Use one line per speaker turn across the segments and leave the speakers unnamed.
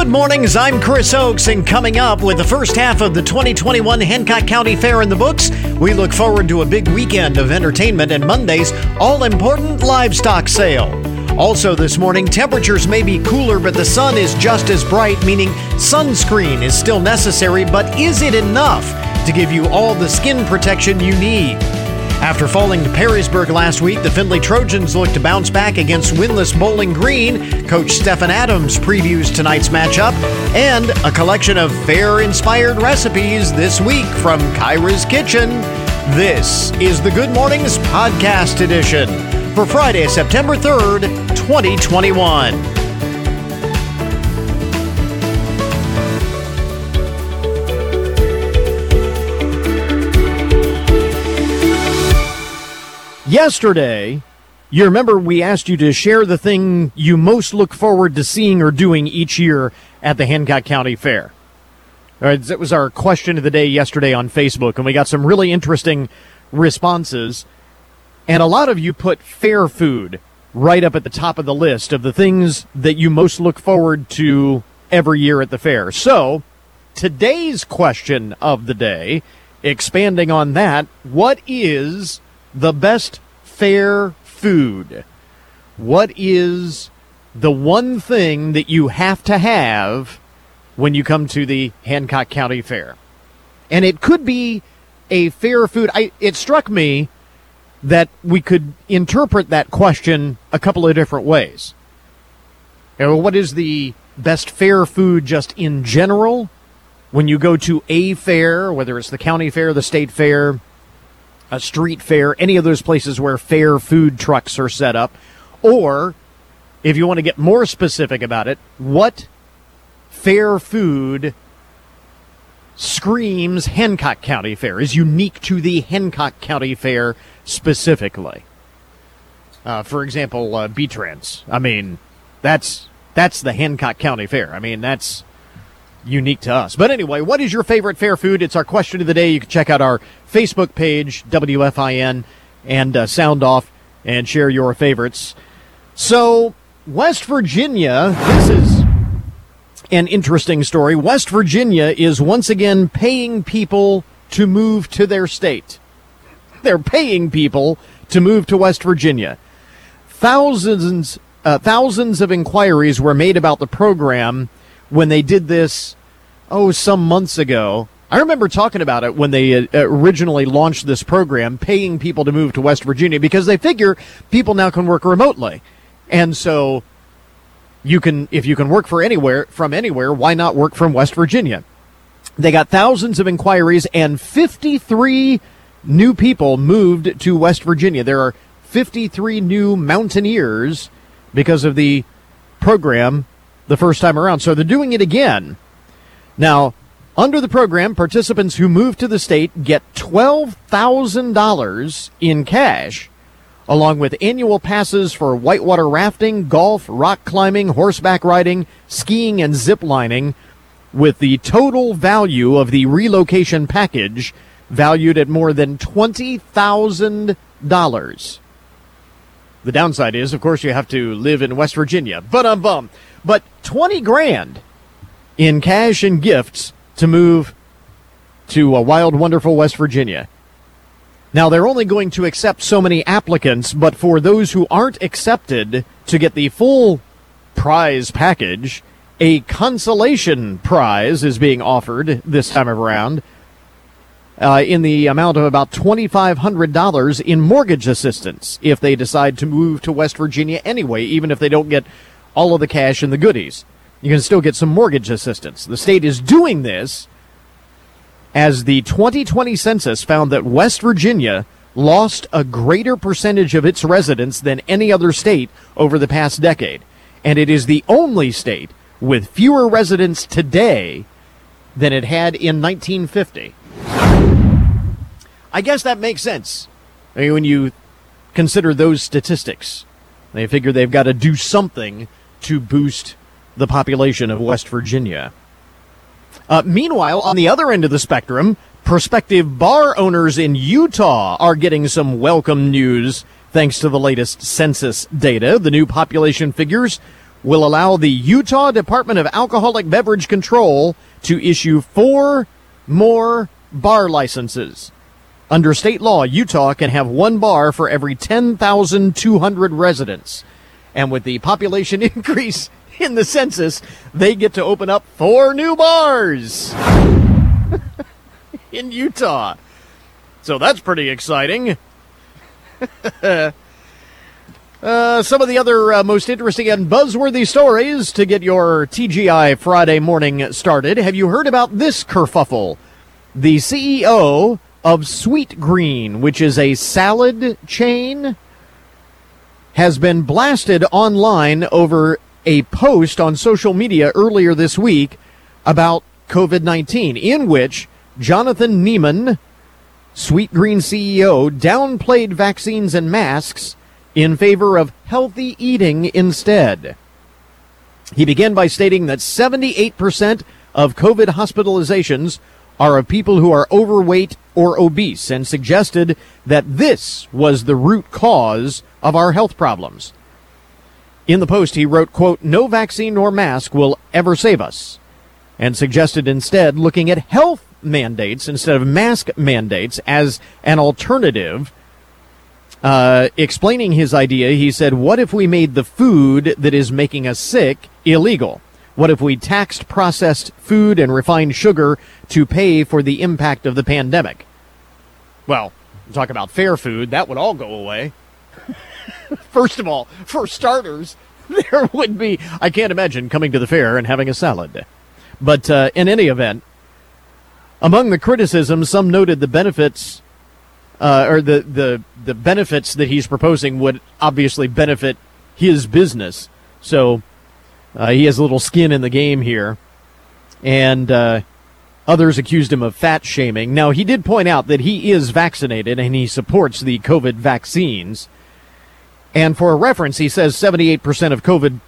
Good mornings, I'm Chris Oakes, and coming up with the first half of the 2021 Hancock County Fair in the books, we look forward to a big weekend of entertainment and Monday's all important livestock sale. Also, this morning, temperatures may be cooler, but the sun is just as bright, meaning sunscreen is still necessary, but is it enough to give you all the skin protection you need? After falling to Perrysburg last week, the Findlay Trojans look to bounce back against winless Bowling Green. Coach Stephen Adams previews tonight's matchup and a collection of fair inspired recipes this week from Kyra's Kitchen. This is the Good Mornings Podcast Edition for Friday, September 3rd, 2021. Yesterday, you remember we asked you to share the thing you most look forward to seeing or doing each year at the Hancock County Fair. All right, that was our question of the day yesterday on Facebook, and we got some really interesting responses. And a lot of you put fair food right up at the top of the list of the things that you most look forward to every year at the fair. So, today's question of the day, expanding on that, what is the best fair food? What is the one thing that you have to have when you come to the Hancock County Fair? And it could be a fair food. I, it struck me that we could interpret that question a couple of different ways. You know, what is the best fair food just in general? When you go to a fair, whether it's the county fair, the state fair, a street fair, any of those places where fair food trucks are set up, or if you want to get more specific about it, what fair food screams Hancock County Fair is unique to the Hancock County Fair specifically. Uh, for example, uh, B-Trans. I mean, that's that's the Hancock County Fair. I mean, that's unique to us. But anyway, what is your favorite fair food? It's our question of the day. You can check out our Facebook page, WFIN, and uh, sound off and share your favorites. So, West Virginia, this is an interesting story. West Virginia is once again paying people to move to their state. They're paying people to move to West Virginia. Thousands, uh, thousands of inquiries were made about the program when they did this, oh, some months ago. I remember talking about it when they originally launched this program, paying people to move to West Virginia because they figure people now can work remotely. And so you can, if you can work for anywhere, from anywhere, why not work from West Virginia? They got thousands of inquiries and 53 new people moved to West Virginia. There are 53 new mountaineers because of the program the first time around. So they're doing it again. Now, under the program, participants who move to the state get $12,000 in cash, along with annual passes for whitewater rafting, golf, rock climbing, horseback riding, skiing, and zip lining, with the total value of the relocation package valued at more than $20,000. The downside is, of course, you have to live in West Virginia. But I'm bum. But 20 grand in cash and gifts to move to a wild, wonderful West Virginia. Now, they're only going to accept so many applicants, but for those who aren't accepted to get the full prize package, a consolation prize is being offered this time around uh, in the amount of about $2,500 in mortgage assistance if they decide to move to West Virginia anyway, even if they don't get all of the cash and the goodies. You can still get some mortgage assistance. The state is doing this as the 2020 census found that West Virginia lost a greater percentage of its residents than any other state over the past decade. And it is the only state with fewer residents today than it had in 1950. I guess that makes sense. I mean, when you consider those statistics, they figure they've got to do something to boost the population of West Virginia. Uh, meanwhile, on the other end of the spectrum, prospective bar owners in Utah are getting some welcome news thanks to the latest census data. The new population figures will allow the Utah Department of Alcoholic Beverage Control to issue four more bar licenses. Under state law, Utah can have one bar for every 10,200 residents. And with the population increase in the census, they get to open up four new bars in Utah. So that's pretty exciting. Uh, some of the other uh, most interesting and buzzworthy stories to get your TGI Friday morning started. Have you heard about this kerfuffle? The CEO of Sweetgreen, which is a salad chain, has been blasted online over a post on social media earlier this week about COVID 19, in which Jonathan Neman, Sweetgreen CEO, downplayed vaccines and masks in favor of healthy eating instead. He began by stating that 78% of COVID hospitalizations are of people who are overweight or obese and suggested that this was the root cause of our health problems. In the post, he wrote, quote, no vaccine nor mask will ever save us, and suggested instead looking at health mandates instead of mask mandates as an alternative uh, explaining his idea, he said, What if we made the food that is making us sick illegal? What if we taxed processed food and refined sugar to pay for the impact of the pandemic? Well, talk about fair food, that would all go away. First of all, for starters, there would be, I can't imagine coming to the fair and having a salad. But uh, in any event, among the criticisms, some noted the benefits uh, or the, the the benefits that he's proposing would obviously benefit his business. So uh, he has a little skin in the game here, and uh, others accused him of fat shaming. Now he did point out that he is vaccinated and he supports the COVID vaccines. And for reference, he says 78% of COVID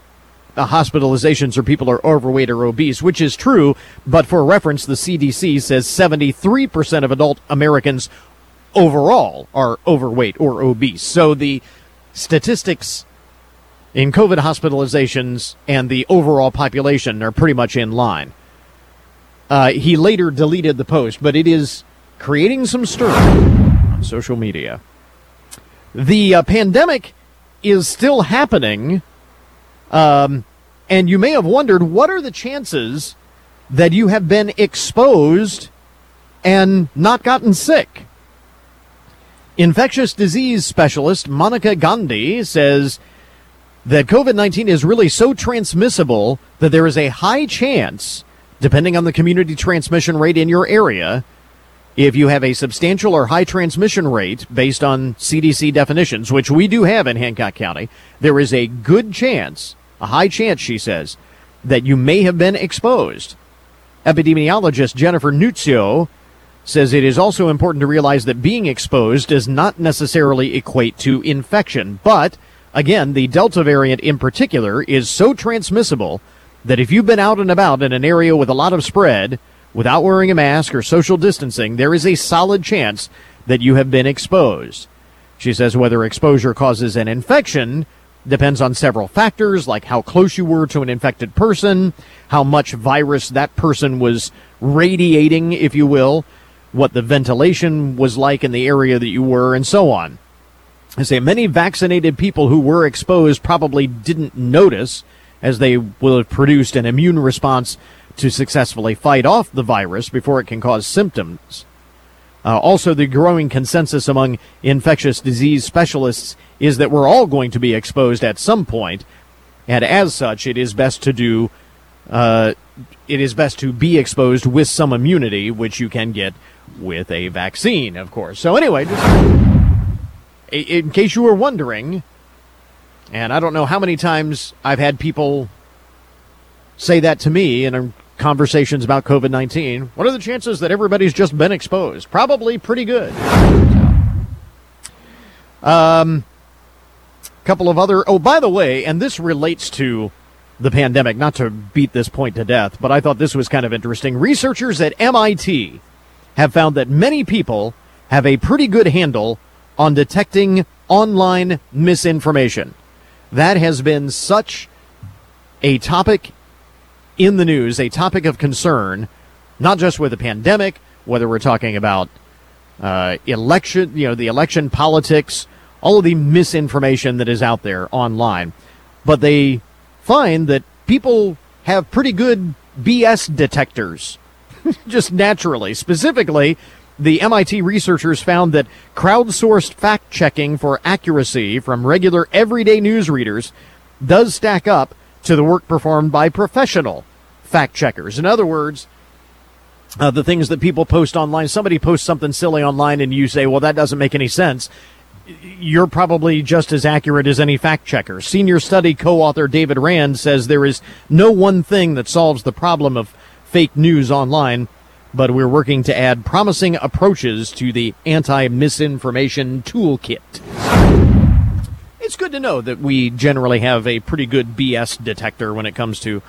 uh, hospitalizations or people are overweight or obese, which is true. But for reference, the CDC says 73% of adult Americans overall are overweight or obese. So the statistics in COVID hospitalizations and the overall population are pretty much in line. Uh, he later deleted the post, but it is creating some stir on social media. The uh, pandemic is still happening, um, and you may have wondered what are the chances that you have been exposed and not gotten sick? Infectious disease specialist Monica Gandhi says that COVID 19 is really so transmissible that there is a high chance, depending on the community transmission rate in your area, if you have a substantial or high transmission rate based on CDC definitions, which we do have in Hancock County, there is a good chance, a high chance, she says, that you may have been exposed. Epidemiologist Jennifer Nuzzo says it is also important to realize that being exposed does not necessarily equate to infection. But again, the Delta variant in particular is so transmissible that if you've been out and about in an area with a lot of spread without wearing a mask or social distancing, there is a solid chance that you have been exposed. She says whether exposure causes an infection depends on several factors like how close you were to an infected person, how much virus that person was radiating, if you will, what the ventilation was like in the area that you were, and so on. I say many vaccinated people who were exposed probably didn't notice as they will have produced an immune response to successfully fight off the virus before it can cause symptoms. Uh, also, the growing consensus among infectious disease specialists is that we're all going to be exposed at some point, and as such, it is best to do. Uh, it is best to be exposed with some immunity, which you can get with a vaccine, of course. So anyway, just in case you were wondering, and I don't know how many times I've had people say that to me in conversations about COVID 19. What are the chances that everybody's just been exposed? Probably pretty good. Um, couple of other. Oh, by the way, and this relates to the pandemic, not to beat this point to death, but I thought this was kind of interesting. Researchers at MIT have found that many people have a pretty good handle on detecting online misinformation. That has been such a topic in the news, a topic of concern, not just with the pandemic, whether we're talking about uh, election, you know, the election politics, all of the misinformation that is out there online. But they find that people have pretty good BS detectors, just naturally. Specifically, the MIT researchers found that crowdsourced fact checking for accuracy from regular everyday news readers does stack up to the work performed by professional fact checkers. In other words, uh, the things that people post online, somebody posts something silly online and you say, well, that doesn't make any sense. You're probably just as accurate as any fact checker. Senior study co author David Rand says there is no one thing that solves the problem of fake news online but we're working to add promising approaches to the anti misinformation toolkit. It's good to know that we generally have a pretty good BS detector when it comes to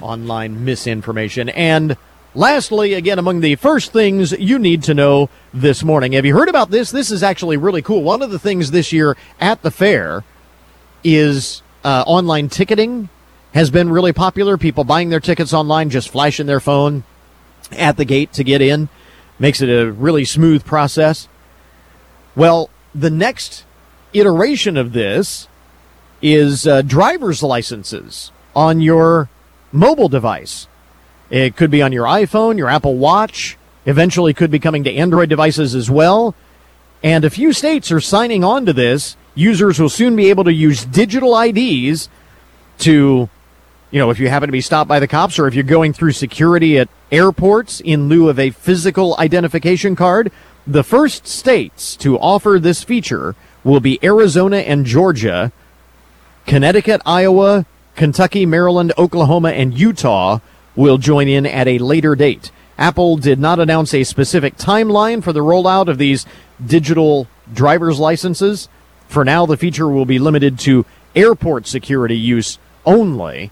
online misinformation. And lastly, again, among the first things you need to know this morning. Have you heard about this? This is actually really cool. One of the things this year at the fair is uh, online ticketing has been really popular. People buying their tickets online, just flashing their phone, at the gate to get in. Makes it a really smooth process. Well, the next iteration of this is uh, driver's licenses on your mobile device. It could be on your iPhone, your Apple Watch, eventually could be coming to Android devices as well. And a few states are signing on to this. Users will soon be able to use digital IDs to you know, if you happen to be stopped by the cops or if you're going through security at airports in lieu of a physical identification card, the first states to offer this feature will be Arizona and Georgia. Connecticut, Iowa, Kentucky, Maryland, Oklahoma, and Utah will join in at a later date. Apple did not announce a specific timeline for the rollout of these digital driver's licenses. For now, the feature will be limited to airport security use only.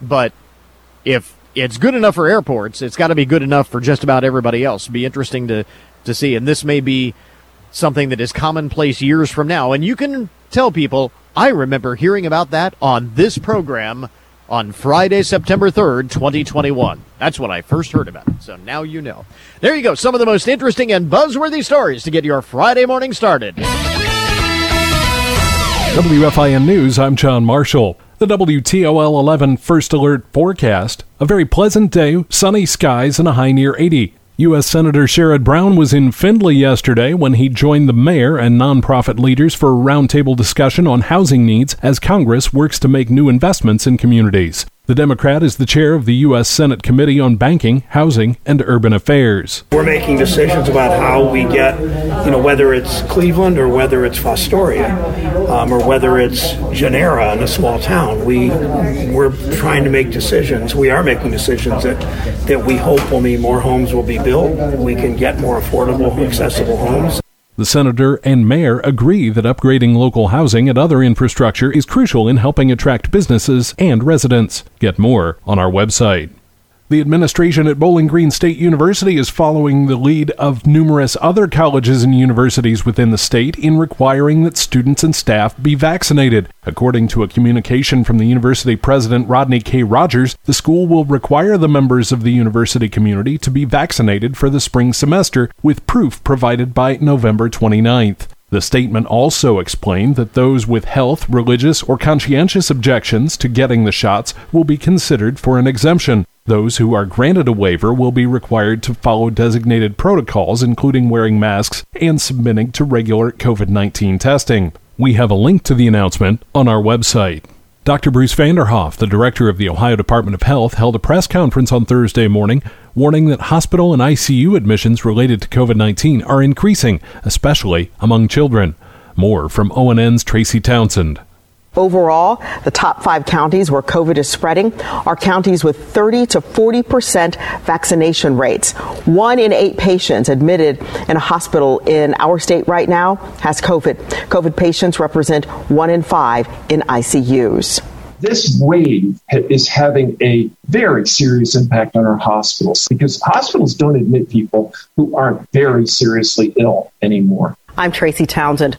But if it's good enough for airports, it's got to be good enough for just about everybody else. be interesting to, to see. And this may be something that is commonplace years from now. And you can tell people, I remember hearing about that on this program on Friday, September 3rd, 2021. That's when I first heard about it. So now you know. There you go. Some of the most interesting and buzzworthy stories to get your Friday morning started.
WFIN News, I'm John Marshall. The WTOL 11 First Alert forecast a very pleasant day, sunny skies, and a high near 80. U.S. Senator Sherrod Brown was in Findlay yesterday when he joined the mayor and nonprofit leaders for a roundtable discussion on housing needs as Congress works to make new investments in communities. The Democrat is the chair of the U.S. Senate Committee on Banking, Housing, and Urban Affairs.
We're making decisions about how we get, you know, whether it's Cleveland or whether it's Fostoria um, or whether it's Genera in a small town. We, we're trying to make decisions. We are making decisions that, that we hope will mean more homes will be built. We can get more affordable, accessible homes.
The senator and mayor agree that upgrading local housing and other infrastructure is crucial in helping attract businesses and residents. Get more on our website. The administration at Bowling Green State University is following the lead of numerous other colleges and universities within the state in requiring that students and staff be vaccinated. According to a communication from the university president Rodney K. Rogers, the school will require the members of the university community to be vaccinated for the spring semester with proof provided by November 29th. The statement also explained that those with health, religious, or conscientious objections to getting the shots will be considered for an exemption. Those who are granted a waiver will be required to follow designated protocols, including wearing masks and submitting to regular COVID 19 testing. We have a link to the announcement on our website. Dr. Bruce Vanderhoff, the director of the Ohio Department of Health, held a press conference on Thursday morning warning that hospital and ICU admissions related to COVID 19 are increasing, especially among children. More from ONN's Tracy Townsend.
Overall, the top five counties where COVID is spreading are counties with 30 to 40 percent vaccination rates. One in eight patients admitted in a hospital in our state right now has COVID. COVID patients represent one in five in ICUs.
This wave is having a very serious impact on our hospitals because hospitals don't admit people who aren't very seriously ill anymore.
I'm Tracy Townsend.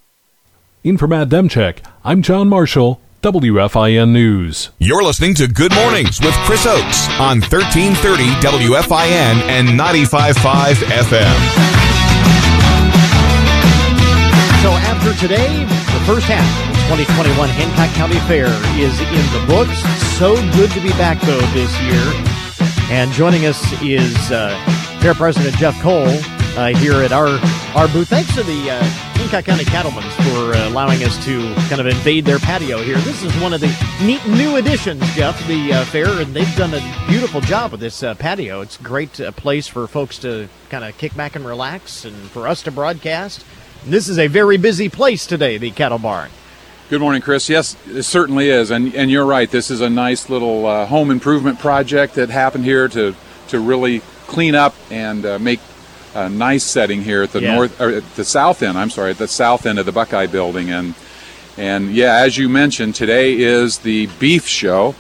In for Matt Demchek, I'm John Marshall, WFIN News.
You're listening to Good Mornings with Chris Oakes on 1330 WFIN and 95.5 FM.
So after today, the first half of the 2021 Hancock County Fair is in the books. So good to be back, though, this year. And joining us is uh, Fair President Jeff Cole uh, here at our, our booth. Thanks to the uh, County Cattlemen's for uh, allowing us to kind of invade their patio here. This is one of the neat new additions, Jeff, to the uh, fair, and they've done a beautiful job with this uh, patio. It's a great uh, place for folks to kind of kick back and relax and for us to broadcast. And this is a very busy place today, the Cattle Barn.
Good morning, Chris. Yes, it certainly is, and and you're right. This is a nice little uh, home improvement project that happened here to to really clean up and uh, make a nice setting here at the
Yeah.
north or at the south end. I'm sorry, at the south end of the Buckeye Building, and and yeah, as you mentioned, today is the beef show.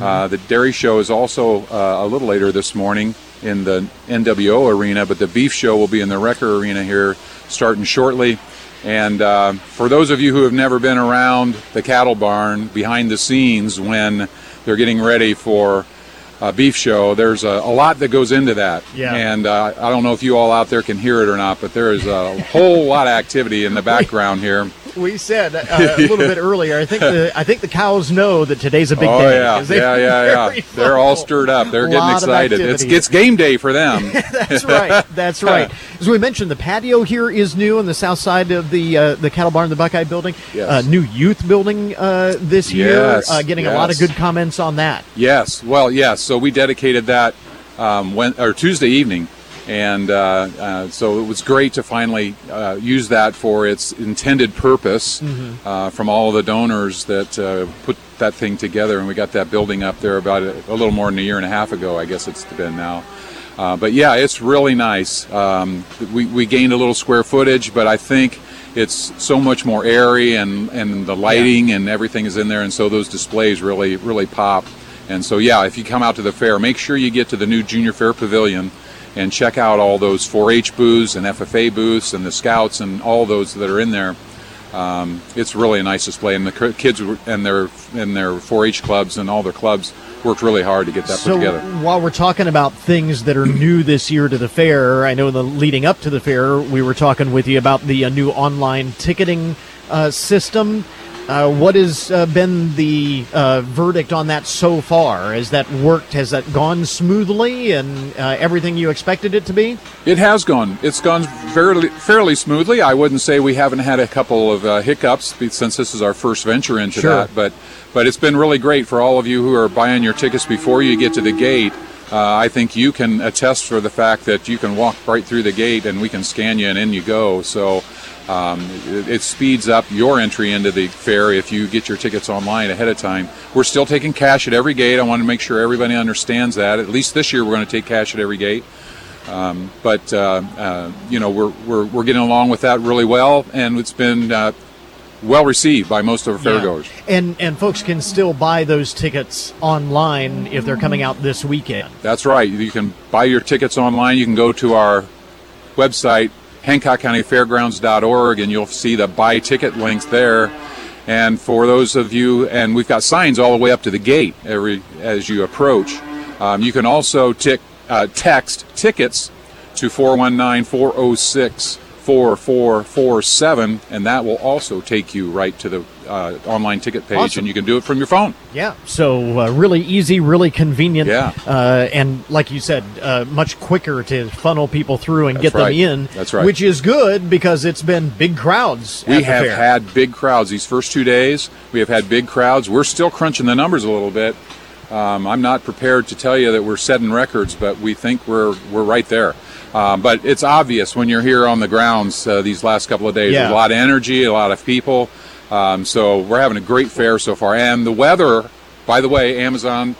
Uh, the dairy show is also uh, a little later this morning in the NWO arena, but the beef show will be in the Wrecker Arena here starting shortly. And uh, for those of you who have never been around the cattle barn behind the scenes when they're getting ready for a beef show, there's a, a lot that goes into that.
Yeah.
And uh, I don't know if you all out there can hear it or not, but there is a whole lot of activity in the background here.
We said uh, a little bit earlier. I think the I think the cows know that today's a big
oh
day.
yeah,
they
yeah, yeah, yeah. They're all stirred up. They're getting excited. It's it's game day for them.
That's right. That's right. As we mentioned, the patio here is new on the south side of the uh, the cattle barn, the Buckeye building.
Yes.
Uh, new youth building uh, this year.
Yes,
Uh, getting a lot of good comments on that.
Yes, well, yes. So we dedicated that um, when, or Tuesday evening, and uh, uh, so it was great to finally uh, use that for its intended purpose uh, from all of the donors that uh, put that thing together, and we got that building up there about a, a little more than a year and a half ago, I guess it's been now. Uh, but yeah, it's really nice. Um, we, we gained a little square footage, but I think it's so much more airy and, and the lighting and everything is in there, and so those displays really really pop. And so yeah, if you come out to the fair, make sure you get to the new Junior Fair Pavilion and check out all those 4-H booths and FFA booths and the Scouts and all those that are in there. Um, it's really a nice display, and the kids and their and their 4-H clubs and all their clubs worked really hard to get that
so
put together.
while we're talking about things that are new this year to the fair, I know in the leading up to the fair, we were talking with you about the uh, new online ticketing uh, system. Uh, what has uh, been the uh, verdict on that so far? Has that worked? Has that gone smoothly and uh, everything you expected it to be?
It has gone. It's gone fairly fairly smoothly. I wouldn't say we haven't had a couple of uh, hiccups since this is our first venture into
Sure.
that. But but it's been really great for all of you who are buying your tickets before you get to the gate. Uh, I think you can attest for the fact that you can walk right through the gate and we can scan you and in you go. So. Um, it, it speeds up your entry into the fair if you get your tickets online ahead of time. We're still taking cash at every gate. I want to make sure everybody understands that. At least this year, we're going to take cash at every gate. Um, but uh, uh, you know we're, we're we're getting along with that really well, and it's been uh, well received by most of our fairgoers.
And and folks can still buy those tickets online if they're coming out this weekend.
That's right. You can buy your tickets online. You can go to our website, HancockCountyFairgrounds.org, and you'll see the buy ticket links there. And for those of you, and we've got signs all the way up to the gate every as you approach. Um, you can also tick, uh, text tickets to 419 406 4447, and that will also take you right to the uh, online ticket page,
Awesome.
and you can do it from your phone.
Yeah, so uh, really easy, really convenient,
Yeah.
uh, and like you said, uh, much quicker to funnel people through and
That's
get
right.
them in.
That's right.
Which is good because it's been big crowds.
We have
fair.
had big crowds these first two days. We have had big crowds. We're still crunching the numbers a little bit. Um, I'm not prepared to tell you that we're setting records, but we think we're we're right there. Um, but it's obvious when you're here on the grounds uh, these last couple of days.
Yeah.
There's a lot of energy, a lot of people. Um, so we're having a great fair so far. And the weather, by the way, Amazon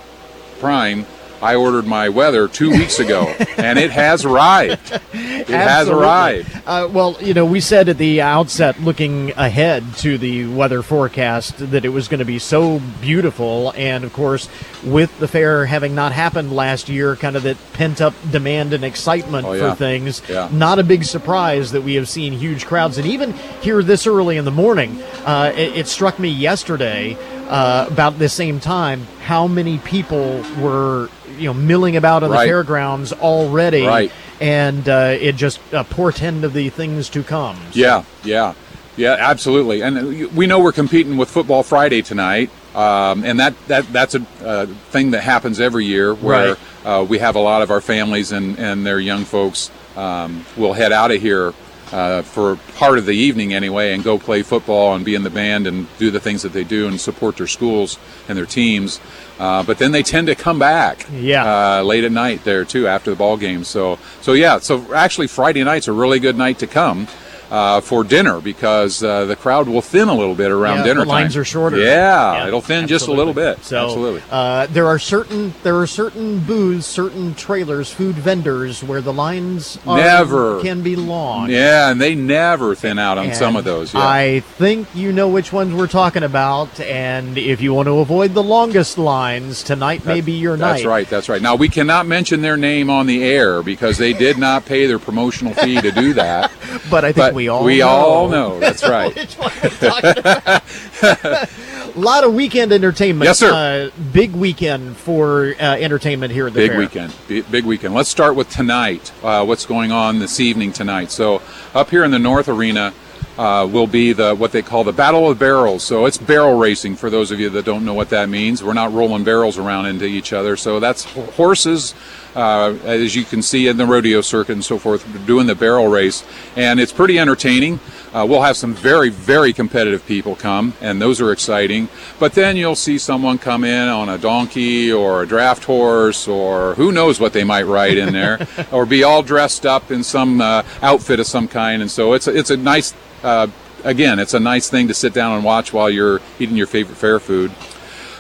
Prime. I ordered my weather two weeks ago, and it has arrived. It has arrived.
Uh, well, you know, we said at the outset, looking ahead to the weather forecast, that it was going to be so beautiful. And of course, with the fair having not happened last year, kind of that pent up demand and excitement
Oh, yeah.
for things,
Yeah.
not a big surprise that we have seen huge crowds. And even here this early in the morning, uh, it, it struck me yesterday. uh, about the same time, how many people were you know milling about on
Right.
the fairgrounds already,
Right.
and uh, it just a portend of the things to come. So-
Yeah, yeah, yeah, absolutely. And uh, we know we're competing with Football Friday tonight, um, and that, that that's a uh, thing that happens every year where uh, we have a lot of our families and, and their young folks um, will head out of here. Uh, for part of the evening anyway, and go play football and be in the band and do the things that they do and support their schools and their teams. Uh, but then they tend to come back
Yeah.
uh, late at night there too after the ball game. So so yeah, so actually Friday night's a really good night to come uh, for dinner because uh, the crowd will thin a little bit around
Yeah,
dinner
the lines
time.
are shorter.
Yeah, it'll thin just a little bit.
So,
Absolutely.
Uh, there are certain there are certain booths, certain trailers, food vendors where the lines are,
Never.
can be long.
Yeah, and they never thin out on some of those. Yeah.
I think you know which ones we're talking about, and if you want to avoid the longest lines, tonight may be your
That's
night.
That's right. That's right. Now we cannot mention their name on the air because they did not pay their promotional fee to do that.
But I think
but
we all
we
know.
all know. That's right.
Which one we're talking about. a lot of weekend entertainment.
Yes, sir.
Uh, big weekend for uh, entertainment here at the
Big
fair.
weekend. B- Big weekend. Let's start with tonight. Uh, what's going on this evening tonight? So up here in the North Arena uh, will be the what they call the Battle of Barrels. So it's barrel racing for those of you that don't know what that means. We're not rolling barrels around into each other. So that's horses, uh, as you can see in the rodeo circuit and so forth, doing the barrel race, and it's pretty entertaining. Uh, we'll have some very, very competitive people come, and those are exciting. But then you'll see someone come in on a donkey or a draft horse, or who knows what they might ride in there, or be all dressed up in some uh, outfit of some kind. And so it's a, it's a nice, uh, again, it's a nice thing to sit down and watch while you're eating your favorite fair food.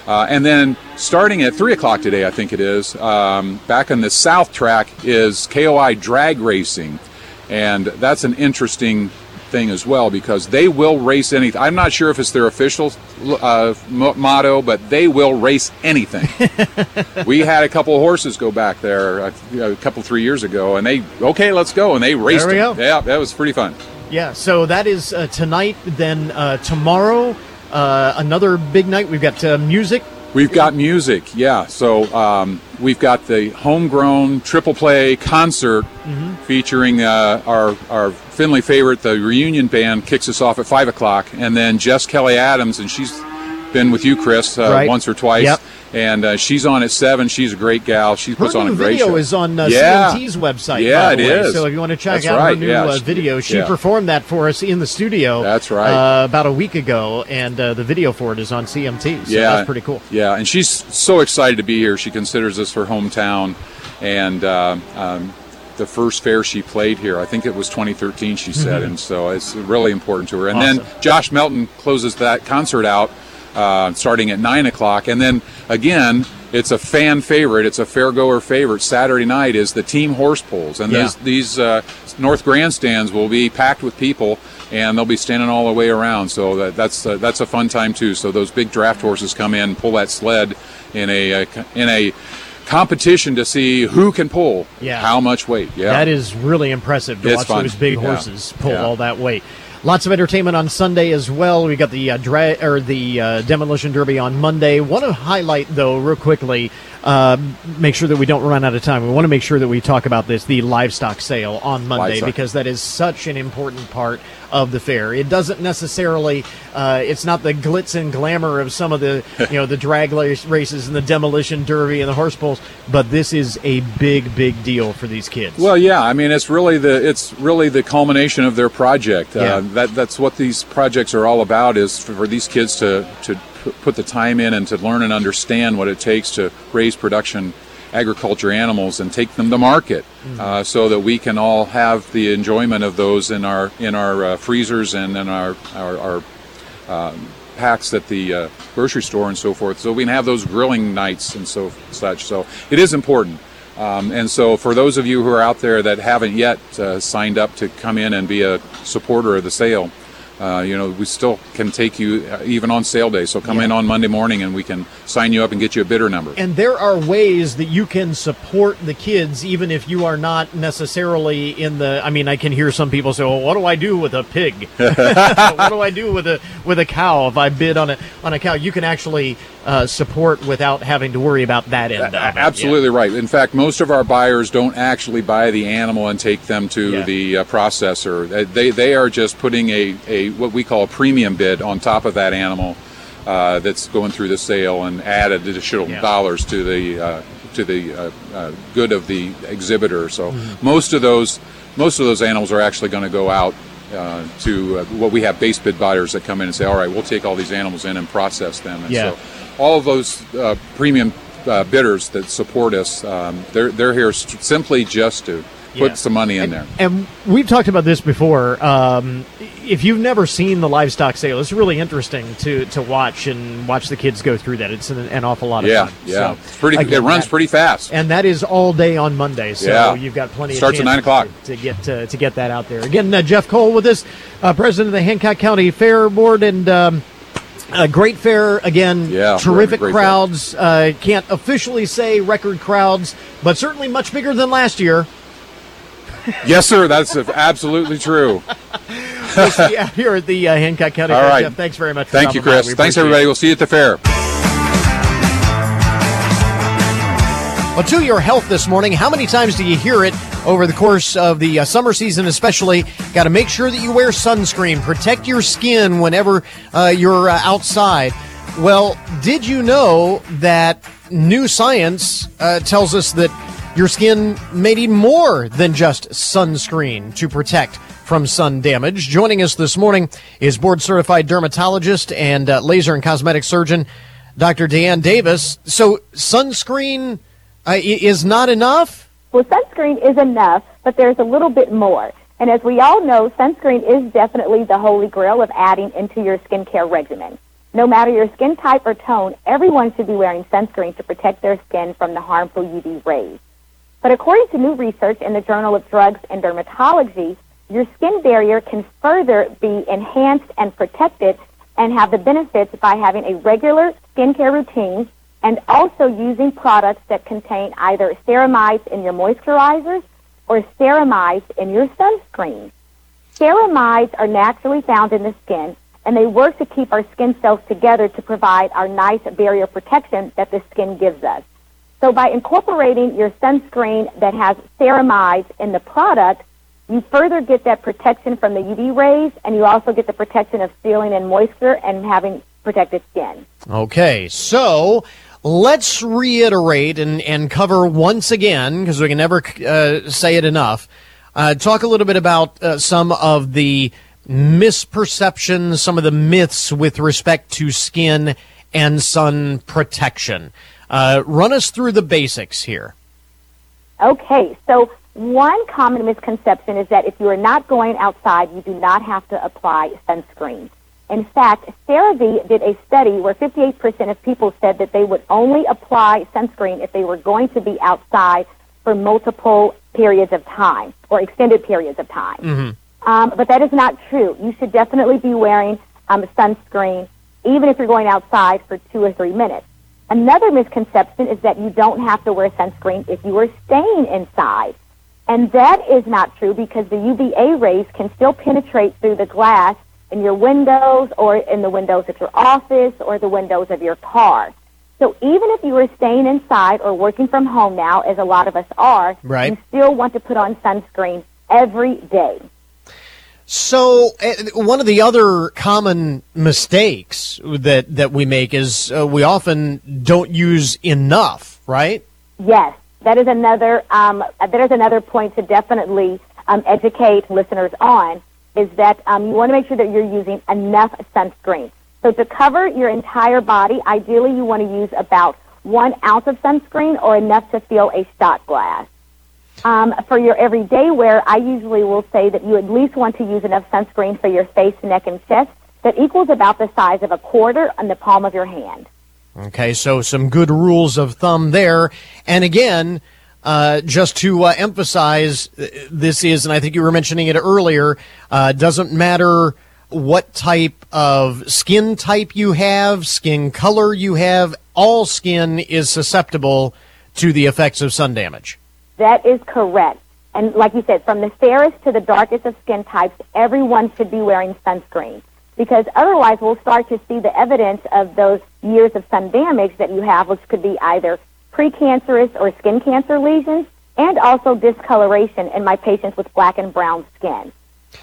Uh, and then starting at 3 o'clock today, I think it is, um, back on the south track is KOI drag racing. And that's an interesting thing as well because they will race anything. I'm not sure if it's their official uh, mo- motto, but they will race anything. we had a couple of horses go back there a, a couple, three years ago, and they, okay, let's go. And they raced
There we
them.
go.
Yeah, that was pretty fun.
Yeah, so that is uh, tonight. Then uh, tomorrow, uh, another big night. We've got uh, music.
We've got music, yeah. So um, we've got the homegrown triple play concert featuring uh, our our Findlay favorite, the reunion band, kicks us off at five o'clock, and then Jess Kelly Adams, and she's been with you, Chris, uh,
Right.
once or twice,
Yep.
And uh, she's on at seven. She's a great gal. She
Her
puts on a great show.
The video
show.
is on uh,
yeah.
CMT's website.
Yeah,
by
it
way.
is.
So if you want to check
That's
out
right,
her new
yeah.
uh, video, she
Yeah.
performed that for us in the studio.
That's right.
Uh, about a week ago, and uh, the video for it is on CMT. So
yeah,
that's pretty cool.
Yeah, and she's so excited to be here. She considers this her hometown, and uh, um, the first fair she played here, I think it was 2013. She said, and so it's really important to her. And then Josh Melton closes that concert out, uh, starting at nine o'clock, and then again. It's a fan favorite. It's a fairgoer favorite. Saturday night is the team horse pulls, and
Yeah.
these these uh, north grandstands will be packed with people, and they'll be standing all the way around. So that, that's uh, that's a fun time too. So those big draft horses come in, pull that sled in a uh, in a competition to see who can pull
Yeah.
how much weight. Yeah,
That is really impressive to
It's
watch
fun.
those big
Yeah.
horses pull
Yeah.
all that weight. Lots of entertainment on Sunday as well. We got the uh, dra- or the uh, demolition derby on Monday. Want to highlight though, real quickly, uh, make sure that we don't run out of time. We want to make sure that we talk about this the livestock sale on Monday
Livestock.
because that is such an important part of the fair. It doesn't necessarily, uh, it's not the glitz and glamour of some of the you know the drag races and the demolition derby and the horse pulls, but this is a big big deal for these kids.
Well, yeah. I mean, it's really the it's really the culmination of their project.
Yeah.
Uh, that that's what these projects are all about. Is for, for these kids to to put the time in and to learn and understand what it takes to raise production agriculture animals and take them to market, uh, so that we can all have the enjoyment of those in our in our uh, freezers and in our our, our um, packs at the uh, grocery store and so forth. So we can have those grilling nights and so such. So it is important. Um, and so for those of you who are out there that haven't yet uh, signed up to come in and be a supporter of the sale, uh, you know, we still can take you uh, even on sale day. So come in on Monday morning and we can sign you up and get you a bidder number.
And there are ways that you can support the kids, even if you are not necessarily in the. I mean, I can hear some people say, "Well, what do I do with a pig? what do I do with a with a cow if I bid on a on a cow?" You can actually uh, support without having to worry about that end.
A- absolutely right. In fact, most of our buyers don't actually buy the animal and take them to
Yeah.
the uh, processor. They- They they are just putting a, a what we call a premium bid on top of that animal uh, that's going through the sale and add additional
Yeah.
dollars to the uh, to the uh, uh, good of the exhibitor. So
Mm-hmm.
most of those most of those animals are actually going to go out. Uh, to uh, what we have base bid buyers that come in and say, all right, we'll take all these animals in and process them. And
Yeah.
so all of those uh, premium uh, bidders that support us, um, they're they're here st- simply just to put
Yeah.
some money in there.
And we've talked about this before. Um, if you've never seen the livestock sale, it's really interesting to, to watch and watch the kids go through that. It's an, an awful lot of
Yeah,
fun.
yeah,
So,
it's pretty.
again,
it runs
that-
pretty fast.
and that is all day on Monday. So
Yeah.
you've got plenty.
Starts
of
at 9 o'clock.
to, to get uh, to get that out there. Again, uh, Jeff Cole with us, uh, president of the Hancock County Fair Board, and um, a great fair again.
Yeah,
terrific crowds. Uh, can't officially say record crowds, but certainly much bigger than last year.
Yes, sir. That's absolutely true.
We'll see you out here at the uh, Hancock County
All
Fair.
right.
Jeff, thanks very much. For
Thank you. Chris. Thanks, everybody.
it.
We'll see you at the fair.
Well, to your health this morning, how many times do you hear it over the course of the uh, summer season, especially? Got to make sure that you wear sunscreen, protect your skin whenever uh, you're uh, outside. Well, did you know that new science uh, tells us that your skin may need more than just sunscreen to protect from sun damage? Joining us this morning is board certified dermatologist and uh, laser and cosmetic surgeon, Dr. Dan Davis. So, sunscreen uh, is not enough?
Well, sunscreen is enough, but there's a little bit more. And as we all know, sunscreen is definitely the holy grail of adding into your skincare regimen. No matter your skin type or tone, everyone should be wearing sunscreen to protect their skin from the harmful UV rays. But according to new research in the Journal of Drugs and Dermatology, your skin barrier can further be enhanced and protected and have the benefits by having a regular skincare routine and also using products that contain either ceramides in your moisturizers or ceramides in your sunscreen. Ceramides are naturally found in the skin and they work to keep our skin cells together to provide our nice barrier protection that the skin gives us. So by incorporating your sunscreen that has ceramides in the product, you further get that protection from the UV rays and you also get the protection of sealing and moisture and having protected skin.
Okay, so let's reiterate and, and cover once again, because we can never uh, say it enough. Uh, talk a little bit about uh, some of the misperceptions, some of the myths with respect to skin and sun protection. Uh, run us through the basics here.
Okay, so one common misconception is that if you are not going outside, you do not have to apply sunscreen. In fact, CeraVe did a study where 58% of people said that they would only apply sunscreen if they were going to be outside for multiple periods of time or extended periods of time. Um, but that is not true. You should definitely be wearing um, sunscreen even if you're going outside for two or three minutes. Another misconception is that you don't have to wear sunscreen if you are staying inside. And that is not true because the UVA rays can still penetrate through the glass in your windows or in the windows of your office or the windows of your car. So even if you are staying inside or working from home now, as a lot of us are,
Right.
you still want to put on sunscreen every day.
So uh, one of the other common mistakes that that we make is uh, we often don't use enough, right?
Yes, that is another um, that is another point to definitely um, educate listeners on is that um, you want to make sure that you're using enough sunscreen. So to cover your entire body, ideally you want to use about one ounce of sunscreen or enough to fill a shot glass. Um, for your everyday wear, I usually will say that you at least want to use enough sunscreen for your face, neck, and chest that equals about the size of a quarter on the palm of your hand.
Okay, so some good rules of thumb there. And again, uh, just to uh, emphasize, uh, this is, and I think you were mentioning it earlier, uh, doesn't matter what type of skin type you have, skin color you have. All skin is susceptible to the effects of sun damage.
That is correct. And like you said, from the fairest to the darkest of skin types, everyone should be wearing sunscreen because otherwise we'll start to see the evidence of those years of sun damage that you have, which could be either precancerous or skin cancer lesions and also discoloration in my patients with black and brown skin.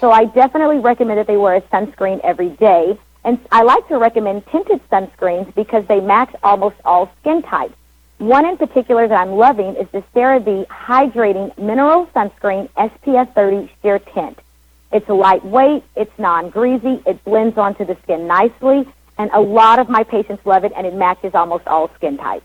So I definitely recommend that they wear a sunscreen every day. And I like to recommend tinted sunscreens because they match almost all skin types. One in particular that I'm loving is the CeraVe Hydrating Mineral Sunscreen SPF 30 Sheer Tint. It's lightweight, it's non-greasy, it blends onto the skin nicely, and a lot of my patients love it, and it matches almost all skin types.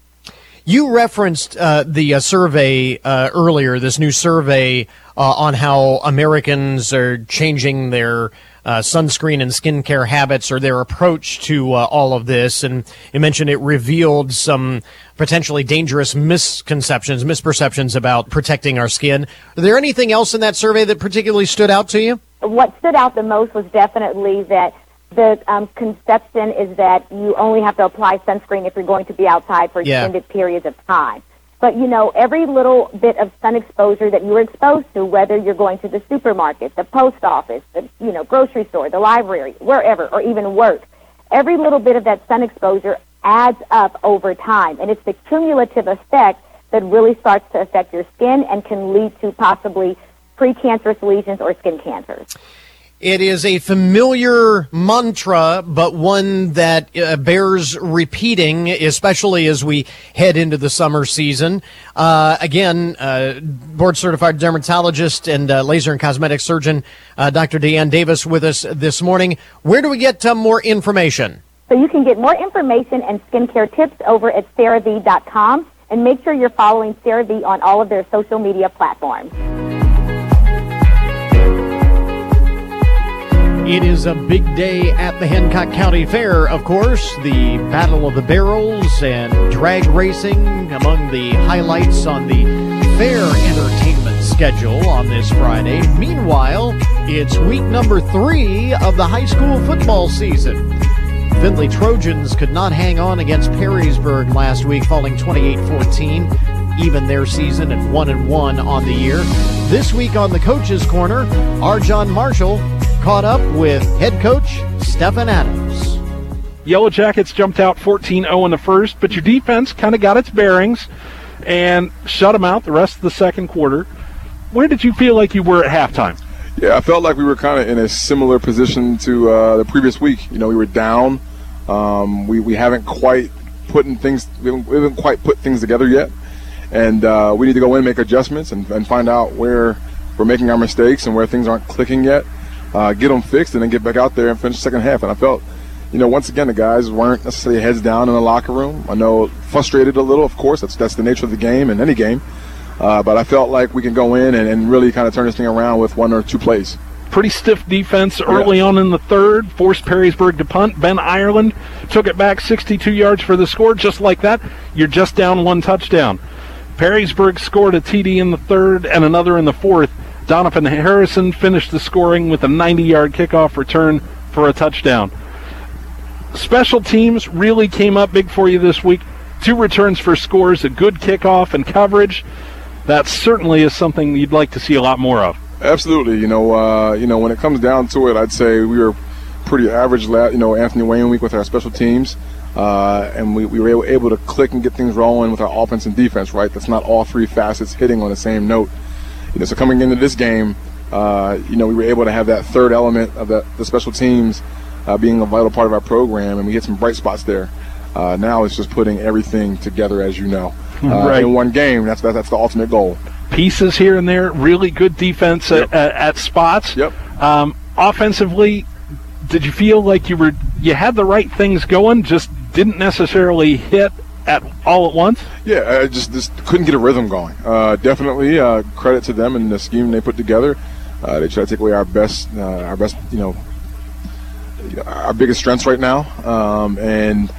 You referenced uh, the uh, survey uh, earlier, this new survey uh, on how Americans are changing their uh, sunscreen and skincare habits or their approach to uh, all of this. And you mentioned it revealed some potentially dangerous misconceptions, misperceptions about protecting our skin. Are there anything else in that survey that particularly stood out to you?
What stood out the most was definitely that the um, conception is that you only have to apply sunscreen if you're going to be outside for
Yeah.
extended periods of time. But you know, every little bit of sun exposure that you're exposed to, whether you're going to the supermarket, the post office, the you know grocery store, the library, wherever, or even work, every little bit of that sun exposure adds up over time, and it's the cumulative effect that really starts to affect your skin and can lead to possibly precancerous lesions or skin cancers.
It is a familiar mantra, but one that uh, bears repeating, especially as we head into the summer season. Uh, again, uh, board certified dermatologist and uh, laser and cosmetic surgeon, uh, Dr. Deanne Davis, with us this morning. Where do we get uh, more information?
So you can get more information and skincare tips over at CeraVe.com and make sure you're following CeraVe on all of their social media platforms.
It is a big day at the Hancock County Fair, of course. The Battle of the Barrels and drag racing among the highlights on the fair entertainment schedule on this Friday. Meanwhile, it's week number three of the high school football season. Findlay Trojans could not hang on against Perrysburg last week, falling 28-14, even their season at 1 and 1 on the year. This week on the coaches corner, our John Marshall caught up with head coach Stephen Adams.
Yellow Jackets jumped out 14-0 in the first, but your defense kind of got its bearings and shut them out the rest of the second quarter. Where did you feel like you were at halftime?
Yeah, I felt like we were kind of in a similar position to uh, the previous week. You know, we were down. Um, we, we haven't quite putting things we haven't, we haven't quite put things together yet, and uh, we need to go in and make adjustments and, and find out where we're making our mistakes and where things aren't clicking yet. Uh, get them fixed and then get back out there and finish the second half. And I felt, you know, once again the guys weren't necessarily heads down in the locker room. I know frustrated a little, of course. That's that's the nature of the game and any game. Uh, but I felt like we can go in and, and really kind of turn this thing around with one or two plays.
Pretty stiff defense early on in the third, forced Perrysburg to punt. Ben Ireland took it back 62 yards for the score. Just like that, you're just down one touchdown. Perrysburg scored a TD in the third and another in the fourth. Donovan Harrison finished the scoring with a 90 yard kickoff return for a touchdown. Special teams really came up big for you this week. Two returns for scores, a good kickoff and coverage. That certainly is something you'd like to see a lot more of.
Absolutely. You know, uh, you know, when it comes down to it, I'd say we were pretty average. La- you know, Anthony Wayne week with our special teams, uh, and we, we were able, able to click and get things rolling with our offense and defense. Right, that's not all three facets hitting on the same note. You know, so coming into this game, uh, you know, we were able to have that third element of the, the special teams uh, being a vital part of our program, and we hit some bright spots there. Uh, now it's just putting everything together, as you know, uh,
Right.
in one game. That's that, that's the ultimate goal.
Pieces here and there, really good defense
Yep.
at, at, at spots.
Yep.
Um, offensively, did you feel like you were you had the right things going, just didn't necessarily hit at all at once?
Yeah, I just just couldn't get a rhythm going. Uh, definitely uh, credit to them and the scheme they put together. Uh, they try to take away our best, uh, our best, you know, our biggest strengths right now. Um, and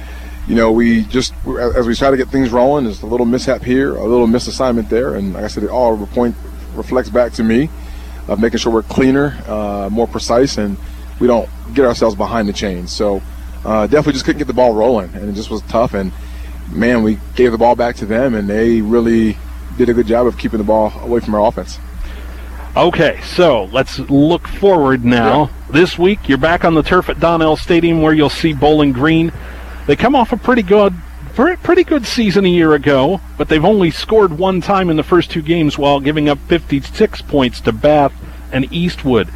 you know, we just as we try to get things rolling, there's a little mishap here, a little misassignment there, and like I said, it all point reflects back to me of making sure we're cleaner, uh, more precise, and we don't get ourselves behind the chains. So uh, definitely just couldn't get the ball rolling, and it just was tough. And man, we gave the ball back to them, and they really did a good job of keeping the ball away from our offense.
Okay, so let's look forward now. Yeah. This week, you're back on the turf at Donnell Stadium where you'll see Bowling Green. They come off a pretty good pretty good season a year ago, but they've only scored one time in the first two games while giving up 56 points to Bath and Eastwood.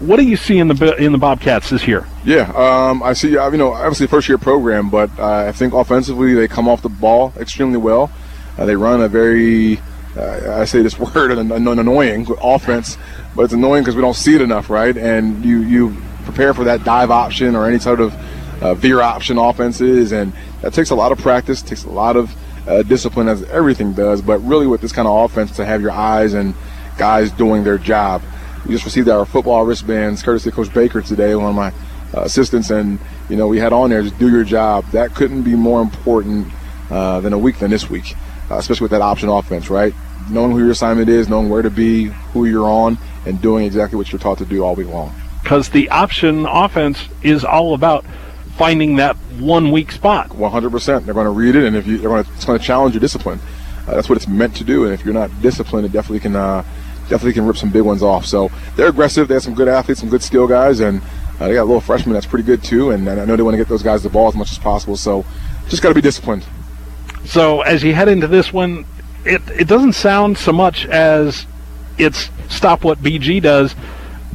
What do you see in the in the Bobcats this year?
Yeah, um, I see. Uh, you know, obviously first year program, but uh, I think offensively they come off the ball extremely well. Uh, they run a very uh, I say this word an, an annoying offense, but it's annoying because we don't see it enough, right? And you you prepare for that dive option or any sort of uh, veer option offenses, and that takes a lot of practice, takes a lot of uh, discipline, as everything does. But really, with this kind of offense, to have your eyes and guys doing their job. We just received our football wristbands, courtesy of Coach Baker today, one of my uh, assistants, and you know we had on there just do your job. That couldn't be more important uh, than a week than this week, uh, especially with that option offense, right? Knowing who your assignment is, knowing where to be, who you're on, and doing exactly what you're taught to do all week long.
Because the option offense is all about finding that one weak spot.
100%. They're going to read it, and if you, they're going to, it's going to challenge your discipline. Uh, that's what it's meant to do. And if you're not disciplined, it definitely can uh, definitely can rip some big ones off. So they're aggressive. They have some good athletes, some good skill guys, and uh, they got a little freshman that's pretty good too. And, and I know they want to get those guys the ball as much as possible. So just got to be disciplined.
So as you head into this one, it it doesn't sound so much as it's stop what BG does,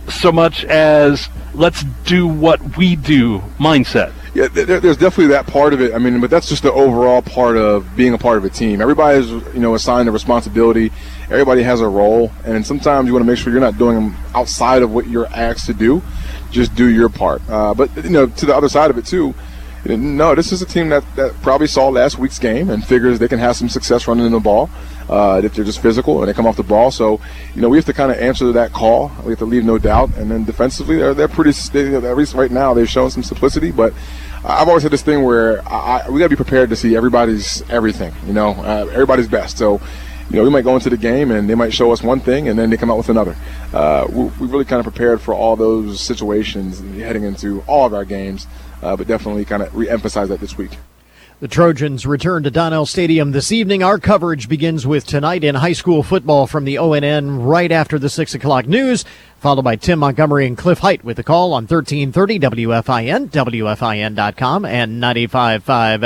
so much as let's do what we do mindset.
Yeah, there, there's definitely that part of it. I mean, but that's just the overall part of being a part of a team. Everybody is, you know, assigned a responsibility. Everybody has a role, and sometimes you want to make sure you're not doing them outside of what you're asked to do. Just do your part. Uh, but you know, to the other side of it too. No, this is a team that, that probably saw last week's game and figures they can have some success running in the ball uh, if they're just physical and they come off the ball. So, you know, we have to kind of answer that call. We have to leave no doubt. And then defensively, they're, they're pretty, they, at least right now, they've shown some simplicity. But I've always had this thing where I, I, we got to be prepared to see everybody's everything, you know, uh, everybody's best. So, you know, we might go into the game and they might show us one thing and then they come out with another. Uh, we, we really kind of prepared for all those situations heading into all of our games uh, but definitely kind of re-emphasize that this week.
The Trojans return to Donnell Stadium this evening. Our coverage begins with tonight in high school football from the ONN right after the 6 o'clock news, followed by Tim Montgomery and Cliff Hite with the call on 1330 WFIN, WFIN.com, and 95.5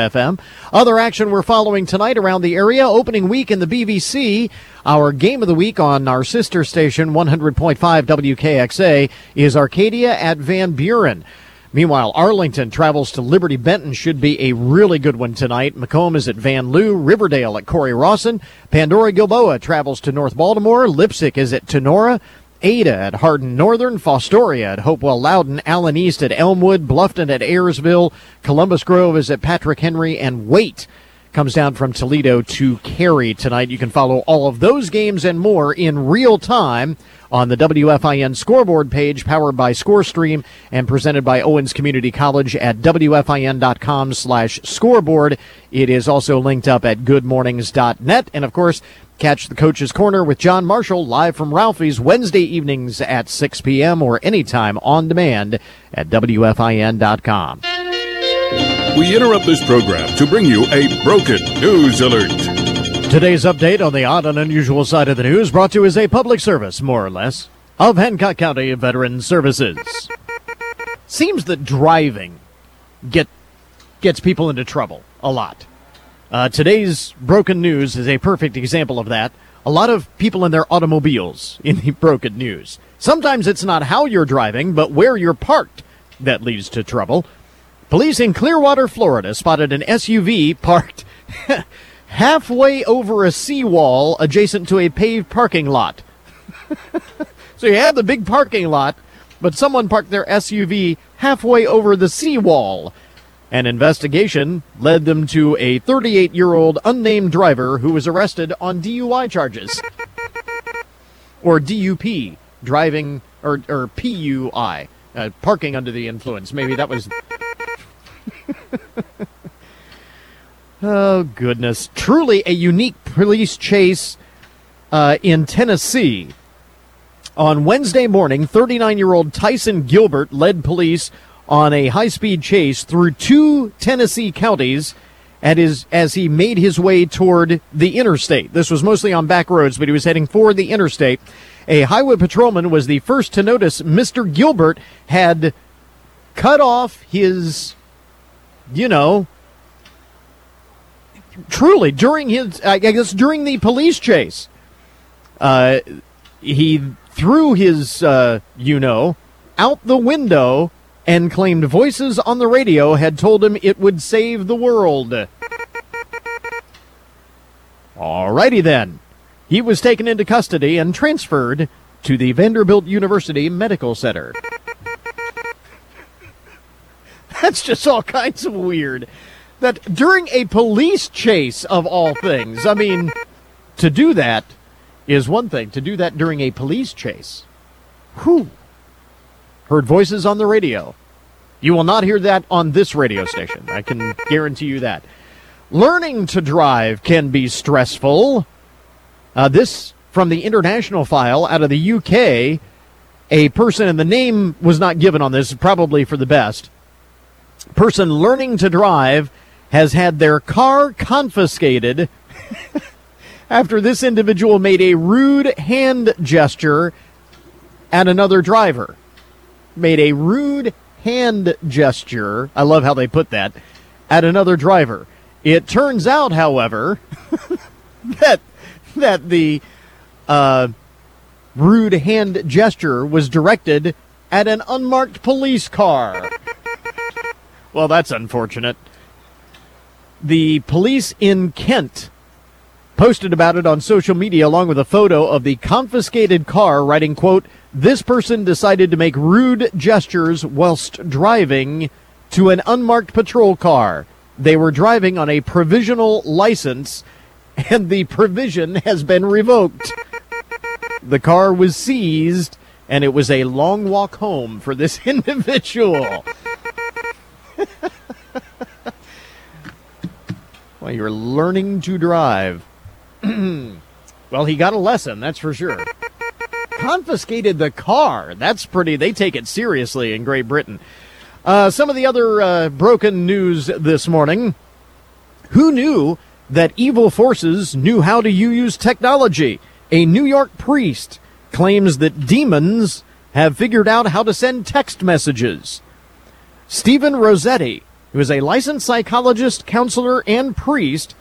FM. Other action we're following tonight around the area, opening week in the BVC. Our game of the week on our sister station, 100.5 WKXA, is Arcadia at Van Buren. Meanwhile, Arlington travels to Liberty Benton. Should be a really good one tonight. McComb is at Vanlue, Riverdale at Cory-Rawson. Pandora Gilboa travels to North Baltimore. Leipsic is at Tinora. Ada at Hardin Northern, Fostoria at Hopewell Loudon, Allen East at Elmwood, Bluffton at Ayersville, Columbus Grove is at Patrick Henry, and Waite comes down from Toledo to Carey tonight. You can follow all of those games and more in real time on the WFIN scoreboard page powered by ScoreStream and presented by Owens Community College at WFIN.com slash scoreboard. It is also linked up at goodmornings.net. And of course, catch the Coach's Corner with John Marshall live from Ralphie's Wednesday evenings at 6 p.m. or anytime on demand at WFIN.com.
We interrupt this program to bring you a broken news alert.
Today's update on the odd and unusual side of the news brought to you as a public service, more or less, of Hancock County Veterans Services. Seems that driving get gets people into trouble a lot. Uh, today's broken news is a perfect example of that. A lot of people in their automobiles in the broken news. Sometimes it's not how you're driving, but where you're parked that leads to trouble. Police in Clearwater, Florida spotted an SUV parked halfway over a seawall adjacent to a paved parking lot. so you have the big parking lot, but someone parked their SUV halfway over the seawall. An investigation led them to a 38 year old unnamed driver who was arrested on DUI charges. or DUP, driving, or, or PUI, uh, parking under the influence. Maybe that was oh, goodness. Truly a unique police chase uh, in Tennessee. On Wednesday morning, 39 year old Tyson Gilbert led police on a high speed chase through two Tennessee counties at his, as he made his way toward the interstate. This was mostly on back roads, but he was heading for the interstate. A highway patrolman was the first to notice Mr. Gilbert had cut off his, you know, truly during his, I guess during the police chase, uh, he threw his, uh, you know, out the window and claimed voices on the radio had told him it would save the world. Alrighty then. He was taken into custody and transferred to the Vanderbilt University Medical Center. That's just all kinds of weird. That during a police chase, of all things, I mean, to do that is one thing. To do that during a police chase, whew. Heard voices on the radio. You will not hear that on this radio station. I can guarantee you that. Learning to drive can be stressful. Uh, this from the international file out of the UK. A person, and the name was not given on this, probably for the best. Person learning to drive has had their car confiscated after this individual made a rude hand gesture at another driver. Made a rude hand gesture. I love how they put that at another driver. It turns out, however, that that the uh, rude hand gesture was directed at an unmarked police car. well, that's unfortunate. The police in Kent posted about it on social media along with a photo of the confiscated car writing quote this person decided to make rude gestures whilst driving to an unmarked patrol car. They were driving on a provisional license and the provision has been revoked. The car was seized and it was a long walk home for this individual you're learning to drive well, he got a lesson, that's for sure. Confiscated the car. That's pretty, they take it seriously in Great Britain. Uh, some of the other uh, broken news this morning. Who knew that evil forces knew how to use technology? A New York priest claims that demons have figured out how to send text messages. Stephen Rossetti, who is a licensed psychologist, counselor, and priest,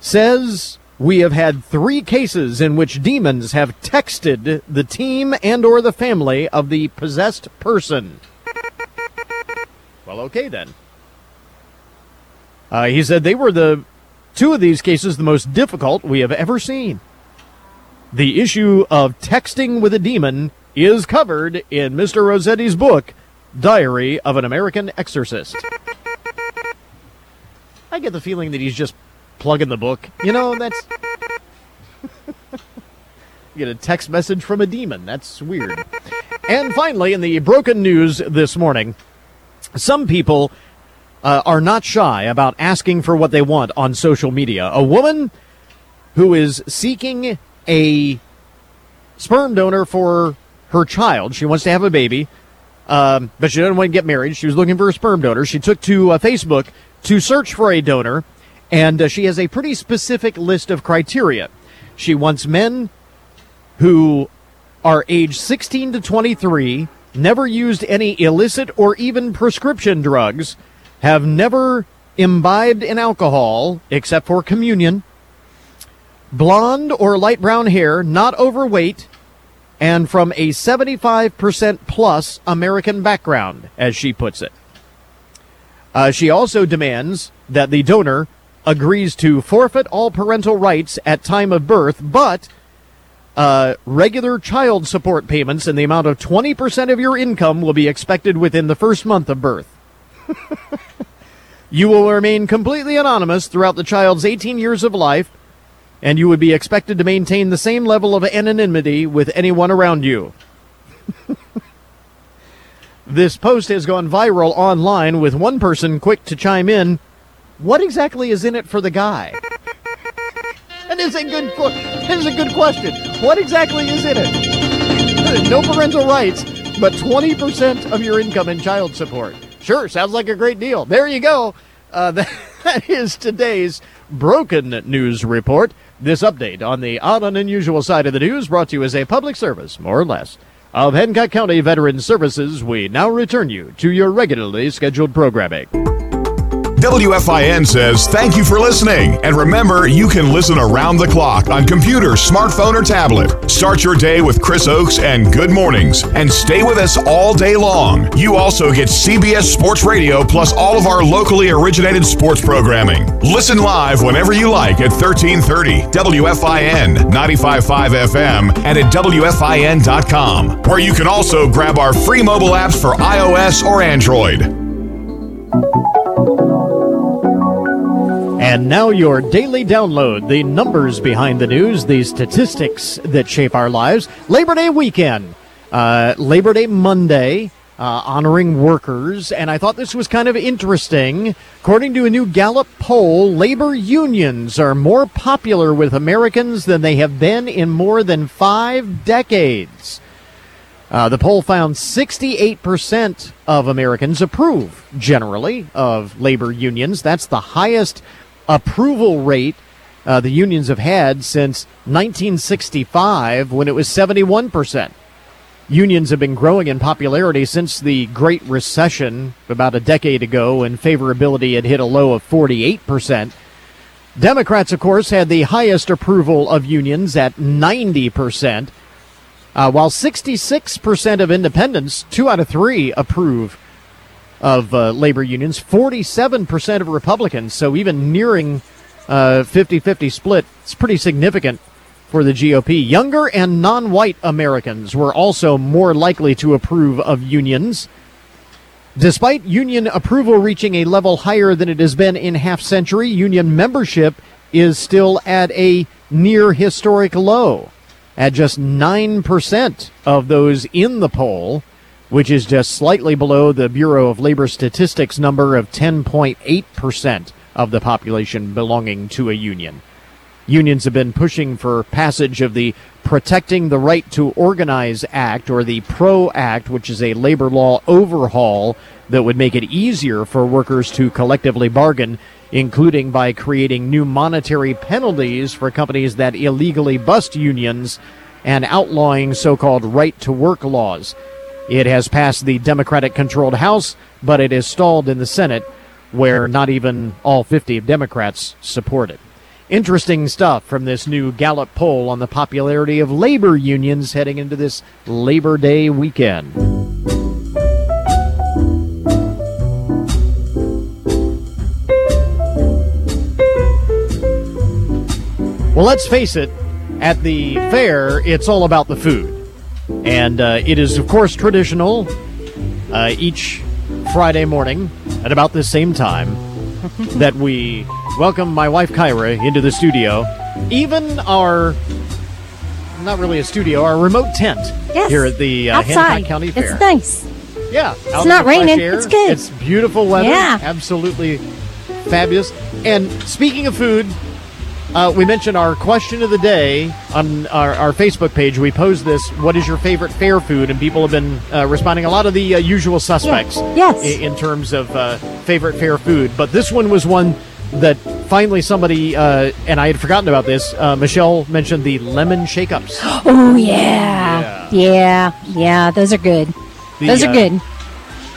says we have had three cases in which demons have texted the team and or the family of the possessed person. Well, okay then. Uh, he said they were the two of these cases the most difficult we have ever seen. The issue of texting with a demon is covered in Mr. Rossetti's book, Diary of an American Exorcist. I get the feeling that he's just plugging the book. You know, that's. you get a text message from a demon. That's weird. and finally, in the broken news this morning, some people uh, are not shy about asking for what they want on social media. A woman who is seeking a sperm donor for her child, she wants to have a baby. Um, but she doesn't want to get married. She was looking for a sperm donor. She took to uh, Facebook to search for a donor and uh, she has a pretty specific list of criteria. She wants men who are age 16 to 23, never used any illicit or even prescription drugs, have never imbibed in alcohol except for communion, blonde or light brown hair, not overweight, and from a 75% plus American background, as she puts it. Uh, she also demands that the donor agrees to forfeit all parental rights at time of birth, but uh, regular child support payments in the amount of 20% of your income will be expected within the first month of birth. you will remain completely anonymous throughout the child's 18 years of life, and you would be expected to maintain the same level of anonymity with anyone around you. this post has gone viral online with one person quick to chime in what exactly is in it for the guy? That is a good. That is a good question. What exactly is in it? no parental rights, but 20% of your income in child support. Sure, sounds like a great deal. There you go. Uh, that is today's broken news report. This update on the odd and unusual side of the news brought to you as a public service, more or less, of Hancock County Veteran Services. We now return you to your regularly scheduled programming.
WFIN says thank you for listening. And remember, you can listen around the clock on computer, smartphone, or tablet. Start your day with Chris Oakes and Good Mornings and stay with us all day long. You also get CBS Sports Radio plus all of our locally originated sports programming. Listen live whenever you like at 1330 WFIN 95.5 FM and at WFIN.com, where you can also grab our free mobile apps for iOS or Android.
And now your daily download, the numbers behind the news, the statistics that shape our lives. Labor Day weekend, uh, Labor Day Monday, uh, honoring workers, and I thought this was kind of interesting. According to a new Gallup poll, labor unions are more popular with Americans than they have been in more than five decades. Uh, the poll found 68% of Americans approve, generally, of labor unions. That's the highest approval rate uh, the unions have had since 1965 when it was 71%. Unions have been growing in popularity since the Great Recession about a decade ago, and favorability had hit a low of 48%. Democrats, of course, had the highest approval of unions at 90%, uh, while 66% of independents, two out of three, approve of uh, labor unions, 47% of Republicans. So even nearing uh, 50 50 split, it's pretty significant for the GOP. Younger and non white Americans were also more likely to approve of unions. Despite union approval reaching a level higher than it has been in half century, union membership is still at a near historic low at just 9% of those in the poll which is just slightly below the Bureau of Labor Statistics number of 10.8% of the population belonging to a union. Unions have been pushing for passage of the Protecting the Right to Organize Act, or the PRO Act, which is a labor law overhaul that would make it easier for workers to collectively bargain, including by creating new monetary penalties for companies that illegally bust unions and outlawing so called right to work laws. It has passed the Democratic controlled House, but it is stalled in the Senate, where not even all 50 Democrats support it. Interesting stuff from this new Gallup poll on the popularity of labor unions heading into this Labor Day weekend. Well, let's face it, at the fair, it's all about the food. And uh, it is, of course, traditional uh, each Friday morning at about the same time that we welcome my wife Kyra into the studio. Even our, not really a studio, our remote tent
Yes.
here at the uh, Hancock County Fair.
It's nice.
Yeah,
It's not raining.
air.
It's good.
It's beautiful weather.
Yeah.
absolutely fabulous. And speaking of food, uh, we mentioned our question of the day on our, our Facebook page. We posed this: "What is your favorite fair food?" And people have been uh, responding. A lot of the uh, usual suspects,
Yes.
i- in terms of uh, favorite fair food. But this one was one that finally somebody uh, and I had forgotten about this. Uh, Michelle mentioned the lemon shake-ups.
Oh yeah. yeah, yeah, Those are good.
The,
those are good.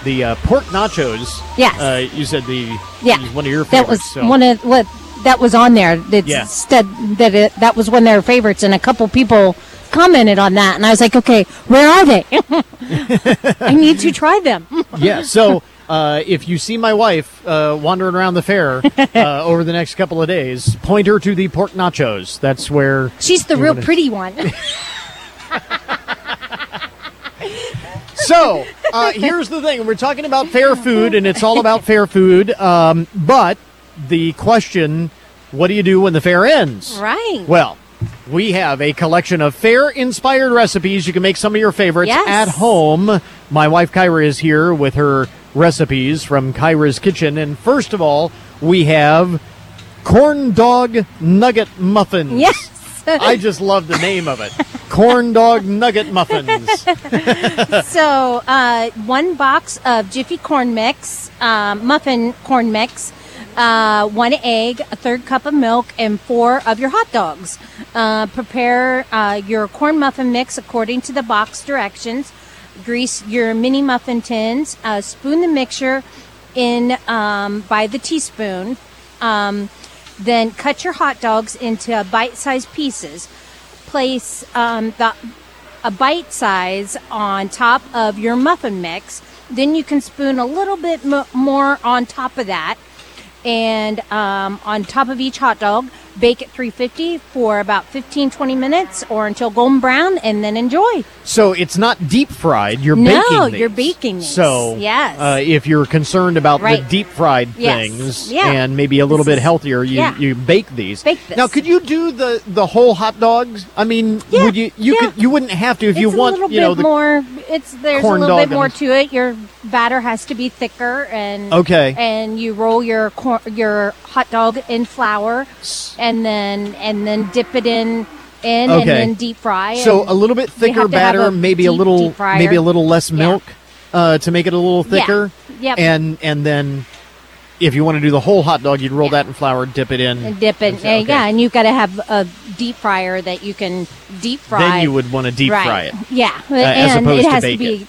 The uh, pork nachos.
Yes.
Uh, you said the
Yeah,
one of your favorites.
That was
so-
one of what that was on there. That
Yeah.
said that it, that was one of their favorites, and a couple people commented on that, and I was like, okay, where are they? I need to try them.
yeah. So uh, if you see my wife uh, wandering around the fair uh, over the next couple of days, point her to the pork nachos. That's where
She's the real
wanna-
pretty one.
So uh, here's the thing: we're talking about fair food, and it's all about fair food. Um, but the question: What do you do when the fair ends?
right.
Well, we have a collection of fair inspired recipes. You can make some of your favorites
Yes.
at home. My wife Kyra is here with her recipes from Kyra's Kitchen. And first of all, we have corn dog nugget muffins.
Yes.
I just love the name of it. corn dog nugget muffins.
so uh, one box of Jiffy corn mix, um, muffin corn mix, uh, one egg, a third cup of milk, and four of your hot dogs. Uh, prepare uh, your corn muffin mix according to the box directions. Grease your mini muffin tins. Uh, spoon the mixture in um, by the teaspoon. Um, then cut your hot dogs into bite-sized pieces. Place um, the a bite size on top of your muffin mix. Then you can spoon a little bit mo- more on top of that. And um, on top of each hot dog, bake at 350 for about 15 20 minutes or until golden brown and then enjoy.
So it's not deep fried. You're
No,
baking.
you're baking these.
So
Yes.
uh, if you're concerned about
Right.
the deep fried
Yes.
things
Yeah.
and maybe a little
This
bit
is-
healthier, you
yeah.
you bake these.
Bake this.
Now, could you do the the whole hot dogs? I mean, would you you
yeah.
could you wouldn't have to if
it's
you
a
want
little
you know
bit
the
more it's there's a little bit more to it your batter has to be thicker and
Okay.
and you roll your cor- your hot dog in flour and then and then dip it in in and then deep fry
so a little bit thicker
to
batter,
a
maybe a little maybe a little less milk uh, to make it a little thicker. Yeah.
Yep.
And and then if you want to do the whole hot dog, you'd roll that in flour, dip it in,
and dip it
Okay.
and yeah and you've got to have a deep fryer that you can deep fry
Then you would want to deep
right.
fry it.
yeah
Uh, as
and
opposed
it
to
has
bake
to be it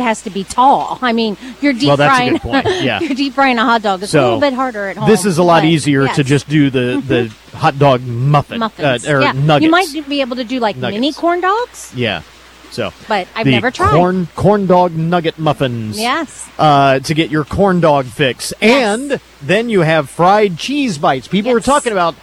has to be tall. I mean, you're deep
Well, that's a
frying.
good point. Yeah.
you're deep frying a hot dog. It's a little bit harder at home.
This is a lot easier
yes.
to just do the, the hot dog muffin
muffins
uh, or
yeah.
nuggets.
You might be able to do like
Nuggets.
mini corn dogs,
yeah. So,
but I've never tried.
corn corn dog nugget muffins.
Yes.
Uh, to get your corn dog fix, and then you have fried cheese bites. People were talking about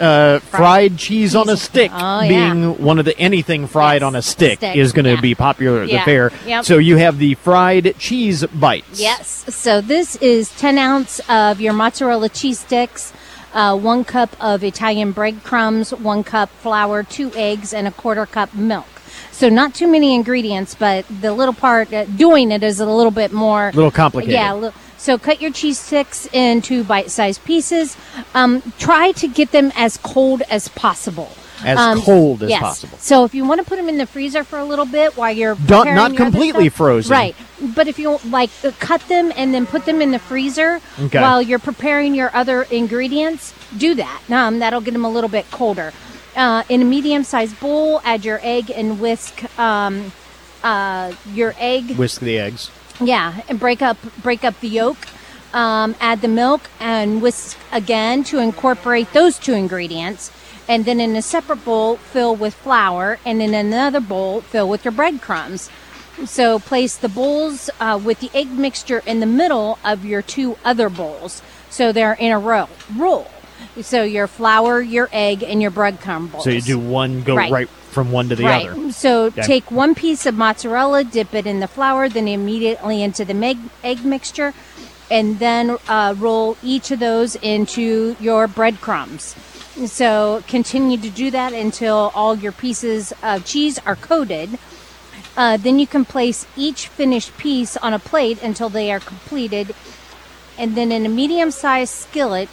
uh, fried, cheese on a stick
Oh, yeah.
being one of the anything fried on a stick,
stick,
is going to
yeah.
be popular at
Yeah.
the fair.
Yep.
So you have the fried cheese bites.
Yes. So this is 10 ounce of your mozzarella cheese sticks, uh, one cup of Italian breadcrumbs, one cup flour, two eggs, and a quarter cup milk. So not too many ingredients, but the little part uh, doing it is a little bit more A
Little complicated.
Yeah. li- so cut your cheese sticks into bite-sized pieces. Um, try to get them as cold as possible.
As
Um,
cold as
yes.
possible.
So if you want to put them in the freezer for a little bit while you're
Don't-
preparing
not
your other
completely
stuff-
frozen.
right? But if you like uh, cut them and then put them in the freezer
Okay.
while you're preparing your other ingredients, do that. Um, that'll get them a little bit colder. Uh, in a medium-sized bowl, add your egg and whisk um, uh, your egg.
Whisk the eggs.
Yeah, and break up break up the yolk. Um, add the milk and whisk again to incorporate those two ingredients. And then in a separate bowl, fill with flour, and in another bowl, fill with your breadcrumbs. So place the bowls uh, with the egg mixture in the middle of your two other bowls, so they're in a row. Roll. So your flour, your egg, and your breadcrumb bowls.
So you do one, go
Right.
right, from one to the
right.
other.
So
Okay.
take one piece of mozzarella, dip it in the flour, then immediately into the meg- egg mixture, and then uh, roll each of those into your breadcrumbs. So continue to do that until all your pieces of cheese are coated. Uh, then you can place each finished piece on a plate until they are completed. And then in a medium sized skillet,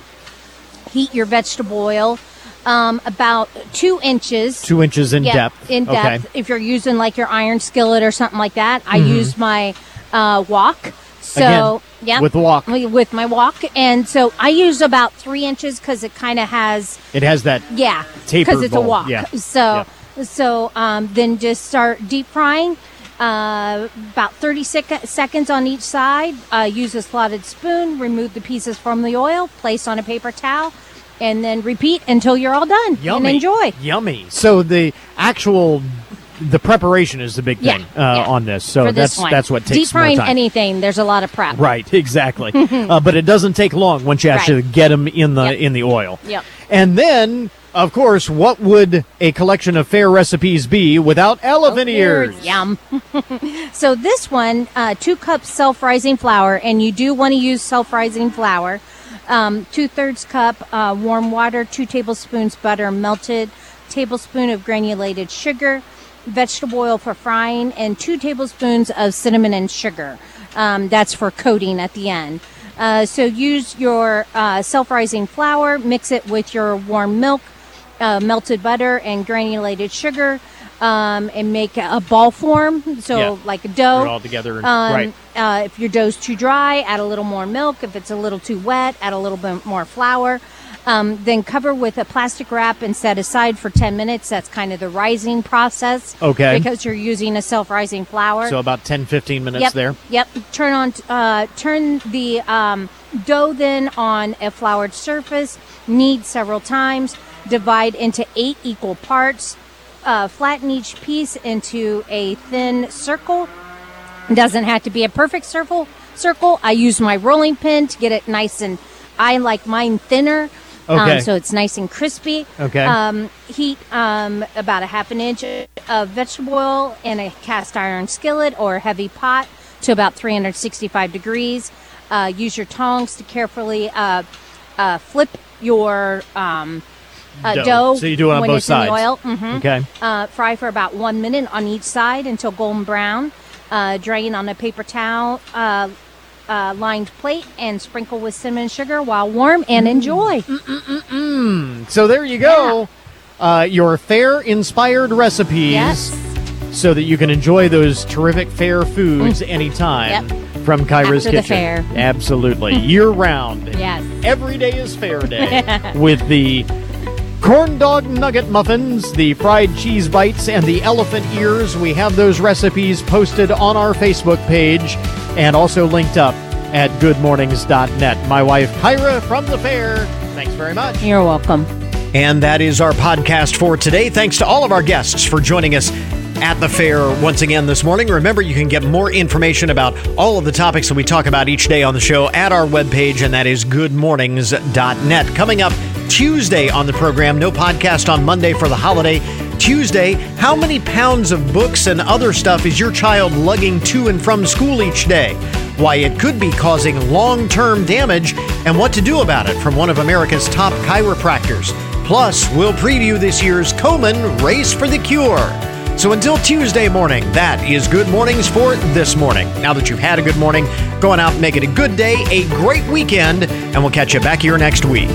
heat your vegetable oil um, about two inches.
Two inches in
Yeah,
depth.
In
Okay.
depth. If you're using like your iron skillet or something like that, I
Mhm.
use my uh, wok. So
Again,
yeah,
with the wok.
with my wok, and so I use about three inches because it kind of has
It has that
yeah, because it's
bowl.
a wok.
Yeah.
So so um, then just start deep frying. Uh, about 30 sec- seconds on each side. Uh, use a slotted spoon. Remove the pieces from the oil. Place on a paper towel, and then repeat until you're all done.
Yummy.
And enjoy.
Yummy. So the actual the preparation is the big
Yeah,
thing uh,
yeah.
on this. So
this
that's
one.
that's what takes
deep frying
more time.
anything. There's a lot of prep.
Right, exactly. uh, but it doesn't take long once you
Right.
actually get them in the
Yep.
in the oil.
Yep.
And then, of course, what would a collection of fair recipes be without elephant ears?
Yum. so this one, uh, two cups self-rising flour, and you do want to use self-rising flour. Um, two thirds cup uh, warm water, two tablespoons butter melted, tablespoon of granulated sugar, vegetable oil for frying, and two tablespoons of cinnamon and sugar. Um, that's for coating at the end. Uh, so use your uh, self-rising flour, mix it with your warm milk, uh, melted butter and granulated sugar. Um, and make a ball form, so
Yeah.
like a dough.
Put it all together
Um,
right.
uh, if your dough's too dry, add a little more milk. If it's a little too wet, add a little bit more flour. Um, then cover with a plastic wrap and set aside for 10 minutes. That's kind of the rising process.
Okay.
Because you're using a self-rising flour.
So about 10, 15 minutes
yep,
there.
Yep. Turn on. Uh, turn the um, dough then on a floured surface. Knead several times. Divide into eight equal parts. Uh, flatten each piece into a thin circle. It doesn't have to be a perfect circle. Circle. I use my rolling pin to get it nice and. I like mine thinner.
Okay.
Um, so it's nice and crispy.
Okay.
Um, heat um, about a half an inch of vegetable oil in a cast iron skillet or heavy pot to about 365 degrees. Uh, use your tongs to carefully uh, uh, flip your um, uh,
Dough.
dough.
So you do it on
when
both
it's in the
sides.
oil. Mhm.
Okay.
Uh, fry for about one minute on each side until golden brown. Uh, drain on a paper towel. Uh, uh, lined plate and sprinkle with cinnamon sugar while warm and enjoy.
Mm. So there you go. Uh, your fair inspired recipes.
Yes.
So that you can enjoy those terrific fair foods anytime
Yep.
from Kyra's
After the
Kitchen.
fair.
Absolutely. Year round.
Yes.
Every day is fair day with the corn dog nugget muffins, the fried cheese bites, and the elephant ears. We have those recipes posted on our Facebook page and also linked up at goodmornings.net. My wife, Kyra from the fair. Thanks very much.
You're welcome.
And that is our podcast for today. Thanks to all of our guests for joining us at the fair once again this morning. Remember, you can get more information about all of the topics that we talk about each day on the show at our webpage, and that is goodmornings.net. Coming up Tuesday on the program, no podcast on Monday for the holiday. Tuesday, how many pounds of books and other stuff is your child lugging to and from school each day? Why it could be causing long term damage and what to do about it from one of America's top chiropractors. Plus, we'll preview this year's Komen Race for the Cure. So until Tuesday morning, that is Good Mornings for this morning. Now that you've had a good morning, go on out make it a good day, a great weekend, and we'll catch you back here next week.